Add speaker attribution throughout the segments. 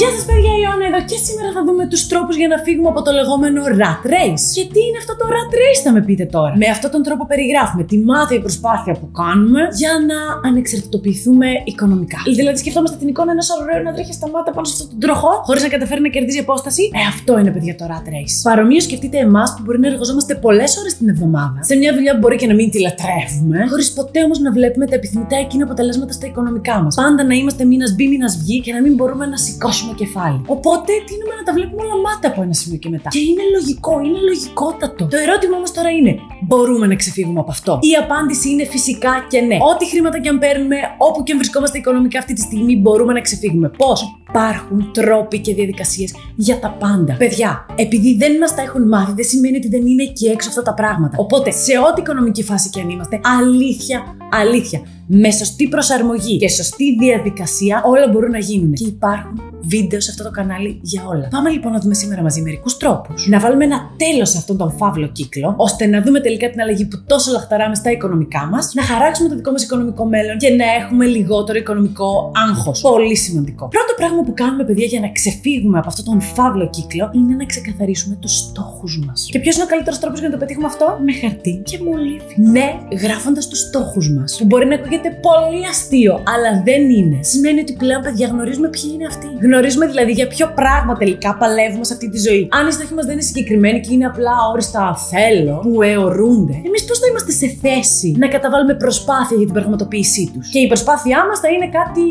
Speaker 1: Γεια σας, παιδιά, η Ιωάννα εδώ και σήμερα θα δούμε τους τρόπους για να φύγουμε από το λεγόμενο rat race. Και τι είναι αυτό το rat race, θα με πείτε τώρα. Με αυτόν τον τρόπο περιγράφουμε τη μάθηση προσπάθεια που κάνουμε για να ανεξαρτητοποιηθούμε οικονομικά. Δηλαδή, σκεφτόμαστε την εικόνα ενός ωραίου να τρέχει στα μάτια πάνω σε αυτόν τον τροχό, χωρίς να καταφέρει να κερδίζει απόσταση. Ε, αυτό είναι, παιδιά, το rat race. Παρομοίως σκεφτείτε εμάς που μπορεί να εργαζόμαστε πολλές ώρες την εβδομάδα σε μια δουλειά που μπορεί και να μην τη λατρεύουμε, χωρίς ποτέ όμως να βλέπουμε τα επιθυμητά εκείνα αποτελέσματα στα οικονομικά μας. Πάντα να είμαστε μήνας μπει, μήνας βγει και να μην μπορούμε να σηκώσουμε κεφάλι. Οπότε τίνουμε να τα βλέπουμε όλα μάτα από ένα σημείο και μετά; Και είναι λογικό, είναι λογικότατο. Το ερώτημα όμως τώρα είναι, μπορούμε να ξεφύγουμε από αυτό; Η απάντηση είναι φυσικά και ναι. Ό,τι χρήματα και αν παίρνουμε, όπου και αν βρισκόμαστε οικονομικά αυτή τη στιγμή, μπορούμε να ξεφύγουμε. Πώς; Υπάρχουν τρόποι και διαδικασίες για τα πάντα. Παιδιά, επειδή δεν μας τα έχουν μάθει, δεν σημαίνει ότι δεν είναι εκεί έξω αυτά τα πράγματα. Οπότε, σε ό,τι οικονομική φάση και αν είμαστε, αλήθεια, αλήθεια, με σωστή προσαρμογή και σωστή διαδικασία, όλα μπορούν να γίνουν. Και υπάρχουν βίντεο σε αυτό το κανάλι για όλα. Πάμε λοιπόν να δούμε σήμερα μαζί μερικούς τρόπους. Να βάλουμε ένα τέλος σε αυτόν τον φαύλο κύκλο, ώστε να δούμε τελικά την αλλαγή που τόσο λαχταράμε στα οικονομικά μας, να χαράξουμε το δικό μας οικονομικό μέλλον και να έχουμε λιγότερο οικονομικό άγχος. Πολύ σημαντικό. Πρώτο πράγμα που κάνουμε, παιδιά, για να ξεφύγουμε από αυτόν τον φαύλο κύκλο είναι να ξεκαθαρίσουμε τους στόχους μας. Και ποιος είναι ο καλύτερος τρόπος για να το πετύχουμε αυτό; Με χαρτί και μολύβι. Ναι, γράφοντας τους στόχους μας. Που μπορεί να ακούγεται πολύ αστείο, αλλά δεν είναι. Σημαίνει ότι πλέον, παιδιά, γνωρίζουμε ποιοι είναι αυτοί. Γνωρίζουμε δηλαδή για ποιο πράγμα τελικά παλεύουμε σε αυτή τη ζωή. Αν οι στόχοι μας δεν είναι συγκεκριμένοι και είναι απλά όριστα θέλω, που αιωρούνται, εμείς πώς θα είμαστε σε θέση να καταβάλουμε προσπάθεια για την πραγματοποίησή τους; Και η προσπάθειά μας θα είναι κάτι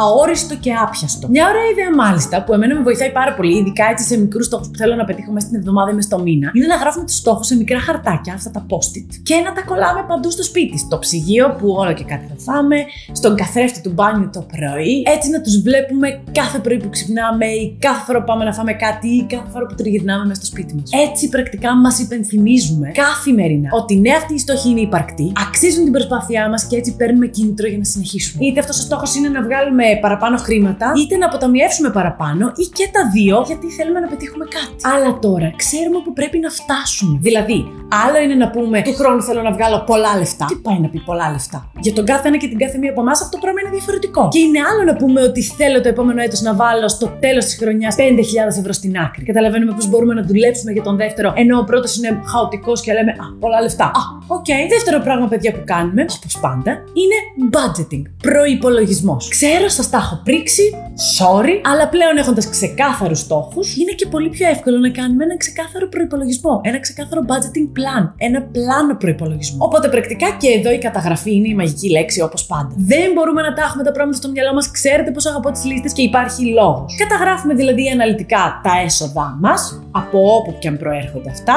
Speaker 1: αόριστο και άπιαστο. Μια ωραία ιδέα μάλιστα που εμένα με βοηθάει πάρα πολύ, ειδικά έτσι σε μικρούς στόχους που θέλω να πετύχω μέσα στην εβδομάδα ή μέσα στο μήνα, είναι να γράφουμε τους στόχους σε μικρά χαρτάκια, αυτά τα post-it, και να τα κολλάμε παντού στο σπίτι. Στο ψυγείο που όλο και κάτι θα φάμε, στον καθρέφτη του μπάνιου το πρωί, έτσι να τους βλέπουμε κάθε πρωί που ξυπνάμε ή κάθε φορά που πάμε να φάμε κάτι ή κάθε φορά που τριγυρνάμε μέσα στο σπίτι μας. Έτσι πρακτικά μας υπενθυμίζουμε καθημερινά ότι ναι, αυτή η στόχη είναι υπαρκτή, αξίζουν την προσπάθειά μας και έτσι παίρνουμε κίνητρο για να συνεχίσουμε. Είτε αυτός ο στόχος είναι να βγάλουμε παραπάνω χρήματα, είτε να αποταμιεύσουμε παραπάνω ή και τα δύο γιατί θέλουμε να πετύχουμε κάτι. Αλλά τώρα ξέρουμε που πρέπει να φτάσουμε. Δηλαδή, άλλο είναι να πούμε του χρόνου θέλω να βγάλω πολλά λεφτά. Τι πάει να πει πολλά λεφτά; Για τον κάθε ένα και την κάθε μία από εμάς αυτό το πράγμα είναι διαφορετικό. Και είναι άλλο να πούμε ότι θέλω το επόμενο έτος να βάλω στο τέλος της χρονιάς 5.000 ευρώ στην άκρη. Καταλαβαίνουμε πώς μπορούμε να δουλέψουμε για τον δεύτερο, ενώ ο πρώτος είναι χαοτικός και λέμε Α, πολλά λεφτά. Α, OK. Okay. Δεύτερο πράγμα, παιδιά, που κάνουμε, όπως πάντα, είναι budgeting. Προπολογισμό. Ξέρω, σας τα έχω πρίξει, sorry, αλλά πλέον έχοντας ξεκάθαρους στόχους, είναι και πολύ πιο εύκολο να κάνουμε ένα ξεκάθαρο προπολογισμό. Ένα ξεκάθαρο budgeting plan. Ένα πλάνο προπολογισμού. Οπότε πρακτικά και εδώ η καταγραφή είναι η μαγική λέξη όπως πάντα. Δεν μπορούμε να τα έχουμε τα πράγματα στο μυαλό μας. Ξέρετε πώς αγαπώ τις λίστες και υπάρχει λόγος. Καταγράφουμε δηλαδή αναλυτικά τα έσοδά μας, από όπου και αν προέρχονται αυτά,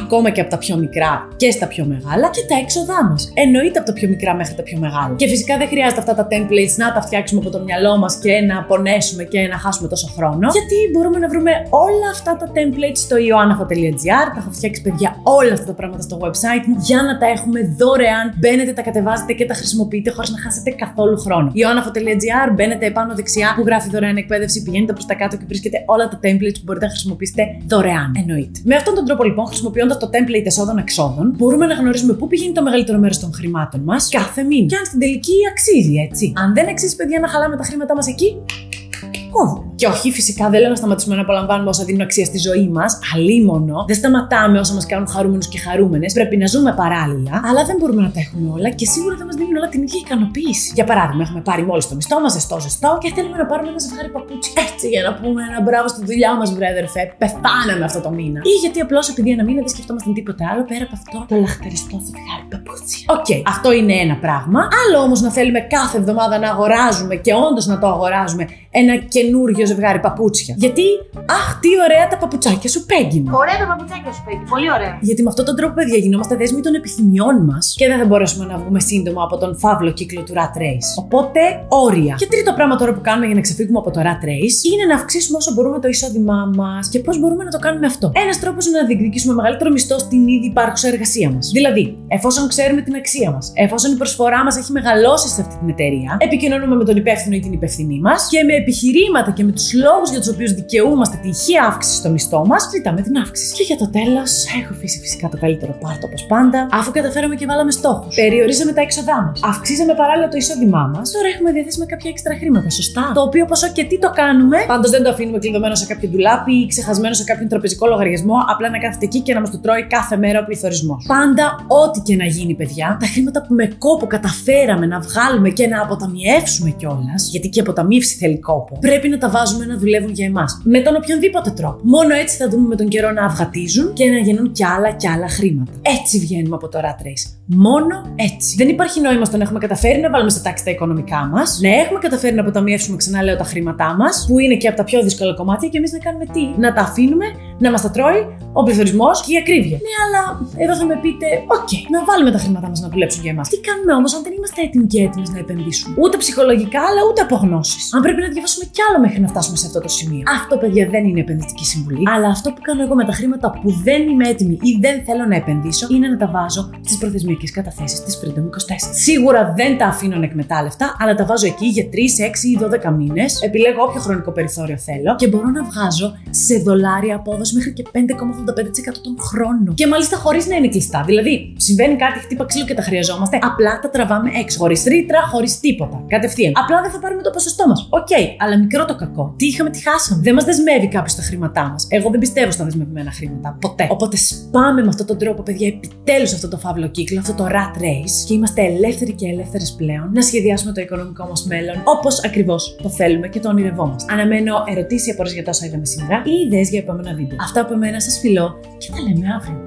Speaker 1: ακόμα και από τα πιο μικρά και στα πιο μεγάλα, και τα έξοδά μας. Εννοείται από τα πιο μικρά μέχρι τα πιο μεγάλα. Και φυσικά δεν χρειάζεται αυτά τα templates να τα φτιάξουμε από το μυαλό μας και να πονέσουμε και να χάσουμε τόσο χρόνο, γιατί μπορούμε να βρούμε όλα αυτά τα templates στο ioannafa.gr. Τα έχω φτιάξει, παιδιά, όλα αυτά τα πράγματα στο website μου για να τα έχουμε δωρεάν. Μπαίνετε, τα κατεβάζετε και τα χρησιμοποιείτε χωρίς να χάσετε καθόλου χρόνο. ioannafa.gr, μπαίνετε επάνω δεξιά που γράφει δωρεάν εκπαίδευση, πηγαίνετε προς τα κάτω και βρίσκετε όλα τα templates που μπορείτε να χρησιμοποιήσετε δωρεάν. Εννοείται. Με αυτόν τον τρόπο λοιπόν, χρησιμοποιώντας το template εσόδων-εξόδων, μπορούμε να γνωρίζουμε πού πηγαίνει το μεγαλύτερο μέρος των χρημάτων μας κάθε μήνα. Και αν στην τελική αξίζει, έτσι. Αν δεν αξίζει, παιδιά, να χαλάμε τα χρήματά μας εκεί, κόβουμε. Και όχι, φυσικά δεν λέω να σταματήσουμε να απολαμβάνουμε όσα δίνουν αξία στη ζωή μας, αλίμονο. Δεν σταματάμε όσα μας κάνουν χαρούμενους και χαρούμενες. Πρέπει να ζούμε παράλληλα, αλλά δεν μπορούμε να τα έχουμε όλα και σίγουρα δεν μας δίνουν όλα την ίδια ικανοποίηση. Για παράδειγμα, έχουμε πάρει μόλις το μισθό μας, ζεστό, ζεστό και θέλουμε να πάρουμε ένα ζευγάρι παπούτσια. Έτσι για να πούμε ένα μπράβο στη δουλειά μας, βρε αδερφέ. Πεθάναμε αυτό το μήνα. Ή γιατί απλώς επειδή ένα μήνα δεν σκεφτόμαστε τίποτα άλλο πέρα από αυτό το λαχταριστό ζευγάρι παπούτσια. OK, okay, αυτό είναι ένα πράγμα. Άλλο όμως να θέλουμε κάθε εβδομάδα να αγοράζουμε και όντως να το αγοράζουμε ένα καινούριο ζευγάρι παπούτσια. Γιατί, αχ, τι ωραία τα παπουτσάκια σου, Πέγγι
Speaker 2: Ωραία τα παπουτσάκια σου, Πέγγι. Πολύ ωραία.
Speaker 1: Γιατί με αυτόν τον τρόπο, παιδιά, γινόμαστε δέσμοι των επιθυμιών μας και δεν θα μπορέσουμε να βγούμε σύντομα από τον φαύλο κύκλο του rat race. Οπότε, όρια. Και τρίτο πράγμα τώρα που κάνουμε για να ξεφύγουμε από το rat race είναι να αυξήσουμε όσο μπορούμε το εισόδημά μας και πώς μπορούμε να το κάνουμε αυτό. Ένας τρόπος είναι να διεκδικήσουμε μεγαλύτερο μισθό στην ήδη υπάρχουσα εργασία μας. Δηλαδή, εφόσον ξέρουμε την αξία μας, εφόσον η προσφορά μας έχει μεγαλώσει σε αυτή την εταιρεία, επικοινωνούμε με τον υπεύθυνο ή την υπευθυνή μας και με επιχειρήματα και με τους τους λόγους για τους οποίους δικαιούμαστε τη ηχεία αύξηση στο μισθό μας, ζητάμε την αύξηση. Και για το τέλος, έχω αφήσει φυσικά το καλύτερο πάρτο όπως πάντα, αφού καταφέραμε και βάλαμε στόχους. Περιορίζαμε τα έξοδά μας. Αυξήσαμε παράλληλα το εισόδημά μας. Τώρα έχουμε διαθέσιμα κάποια έξτρα χρήματα, σωστά. Το οποίο ποσό και τι το κάνουμε. Πάντως δεν το αφήνουμε κλειδωμένο σε κάποιο ντουλάπι ή ξεχασμένο σε κάποιον τραπεζικό λογαριασμό, απλά να κάθεται εκεί και να μας το τρώει κάθε μέρα ο πληθωρισμός. Πάντα, ό,τι και να γίνει, παιδιά, τα χρήματα που με κόπο καταφέραμε να βγάλουμε και να αποταμιεύσουμε κιόλας, γιατί και αποταμίευση θέλει κόπο, πρέπει να τα βάζουμε να δουλεύουν για εμάς. Με τον οποιονδήποτε τρόπο. Μόνο έτσι θα δούμε με τον καιρό να αυγατίζουν και να γεννούν κι άλλα κι άλλα χρήματα. Έτσι βγαίνουμε από το rat race. Μόνο έτσι. Δεν υπάρχει νόημα στο να έχουμε καταφέρει να βάλουμε στα τάξη τα οικονομικά μας, να έχουμε καταφέρει να αποταμιεύσουμε ξανά λέω τα χρήματά μας, που είναι και από τα πιο δύσκολα κομμάτια, και εμείς να κάνουμε τι; Να τα αφήνουμε να μας τα τρώει ο πληθωρισμός και η ακρίβεια. Ναι, αλλά εδώ θα με πείτε, οκ, να βάλουμε τα χρήματά μας να δουλέψουν για εμάς. Τι κάνουμε όμως αν δεν είμαστε έτοιμοι και έτοιμες να επενδύσουμε; Ούτε ψυχολογικά, αλλά ούτε από γνώσεις. Αν πρέπει να διαβάσουμε κι άλλο μέχρι να φτάσουμε σε αυτό το σημείο. Αυτό, παιδιά, δεν είναι επενδυτική συμβουλή. Αλλά αυτό που κάνω εγώ με τα χρήματα που δεν είμαι έτοιμη ή δεν θέλω να επενδύσω είναι να τα βάζω στις προθεσμιακές καταθέσεις της Freedom 24. Σίγουρα δεν τα αφήνω ανεκμετάλλευτα, αλλά τα βάζω εκεί για 3, 6 ή 12 μήνες. Επιλέγω όποιο χρονικό περιθώριο θέλω και μπορώ να βγάζω σε δολάρια απόδοση μέχρι και 5,85% τον χρόνο. Και μάλιστα χωρίς να είναι κλειστά. Δηλαδή, συμβαίνει κάτι, χτύπα ξύλο και τα χρειαζόμαστε, απλά τα τραβάμε έξω. Χωρίς ρήτρα, χωρίς τίποτα. Κατευθείαν. Απλά δεν θα πάρουμε το ποσοστό μας. OK, okay, αλλά μικρό το κακό. Τι είχαμε, τι χάσαμε. Δεν μας δεσμεύει κάποιος τα χρήματά μας. Εγώ δεν πιστεύω στα δεσμευμένα χρήματα. Ποτέ. Οπότε σπάμε με αυτόν τον τρόπο, παιδιά, επιτέλους αυτό το φαύλο κύκλο, αυτό το rat race και είμαστε ελεύθεροι και ελεύθερες πλέον να σχεδιάσουμε το οικονομικό μας μέλλον όπως ακριβώς το θέλουμε και το ονειρευόμαστε. Αναμένω ερωτήσεις ή απορίες για τόσα είδαμε σήμερα ή ιδέες για επόμενα βίντεο. Αυτά από μένα σας φιλώ και τα λέμε αύριο.